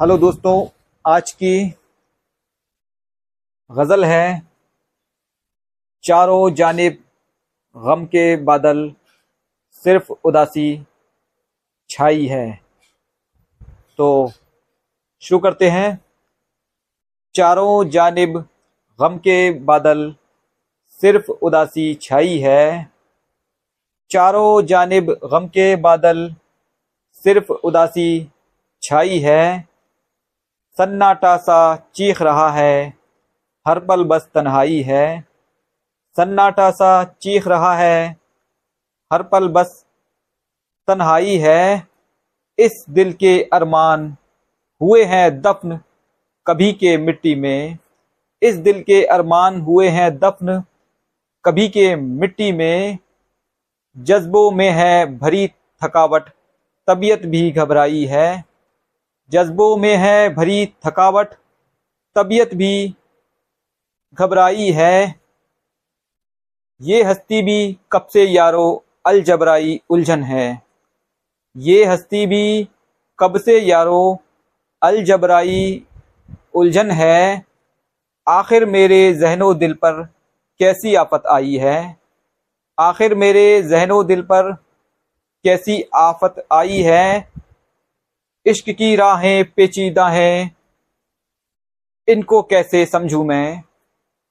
Hello दोस्तों, आज की गज़ल है चारों जानब गम के बादल सिर्फ़ उदासी छाई है। तो शुरू करते हैं। चारों जानब गम के बादल सिर्फ़ उदासी छाई है। चारों जानब गम के बादल सिर्फ़ उदासी छाई है। सन्नाटा सा चीख रहा है हर पल बस तन्हाई है। सन्नाटा सा चीख रहा है हर पल बस तन्हाई है। इस दिल के अरमान हुए हैं दफन कभी के मिट्टी में। इस दिल के अरमान हुए हैं दफन कभी के मिट्टी में। जज्बों में है भरी थकावट, तबीयत भी घबराई है। जज्बों में है भरी थकावट, तबीयत भी घबराई है। ये हस्ती भी कब से यारो अलजबराई उलझन है। ये हस्ती भी कब से यारो अलजबराई उलझन है। आखिर मेरे जहनो दिल पर कैसी आफत आई है? आखिर मेरे जहनो दिल पर कैसी आफत आई है? इश्क की राहें पेचीदा हैं। इनको कैसे समझू मैं?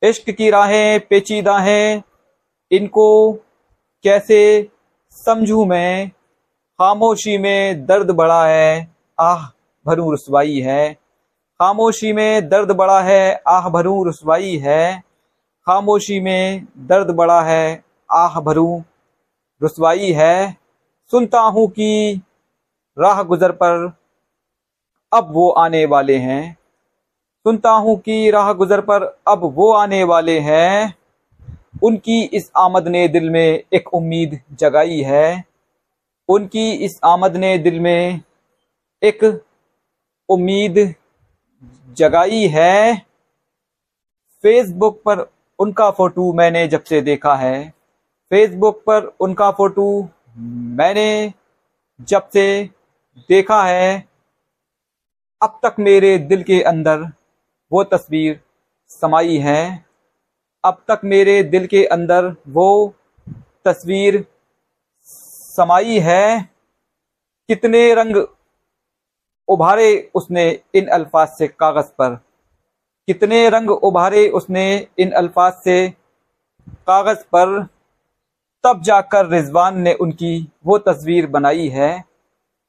इश्क की राहें पेचीदा हैं। इनको कैसे समझू मैं? खामोशी में दर्द बड़ा है। आह, भरू रसवाई है। खामोशी में दर्द बड़ा है। आह, भरू रसवाई है। खामोशी में दर्द बड़ा है। आह, भरू रसवाई है। सुनता हूँ कि राह गुजर पर अब वो आने वाले हैं। सुनता हूँ कि राह गुजर पर अब वो आने वाले हैं। उनकी इस आमद ने दिल में एक उम्मीद जगाई है। उनकी इस आमद ने दिल में एक उम्मीद जगाई है। फेसबुक पर उनका फ़ोटो मैंने जब से देखा है। फेसबुक पर उनका फ़ोटो मैंने जब से देखा है। अब तक मेरे दिल के अंदर वो तस्वीर समाई है। अब तक मेरे दिल के अंदर वो तस्वीर समाई है। कितने रंग उभारे उसने इन अल्फाज से कागज़ पर। कितने रंग उभारे उसने इन अल्फाज से कागज़ पर। तब जाकर रिजवान ने उनकी वो तस्वीर बनाई है।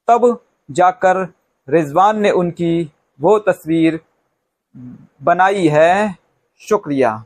तब जाकर रिजवान ने उनकी वो तस्वीर बनाई है। शुक्रिया।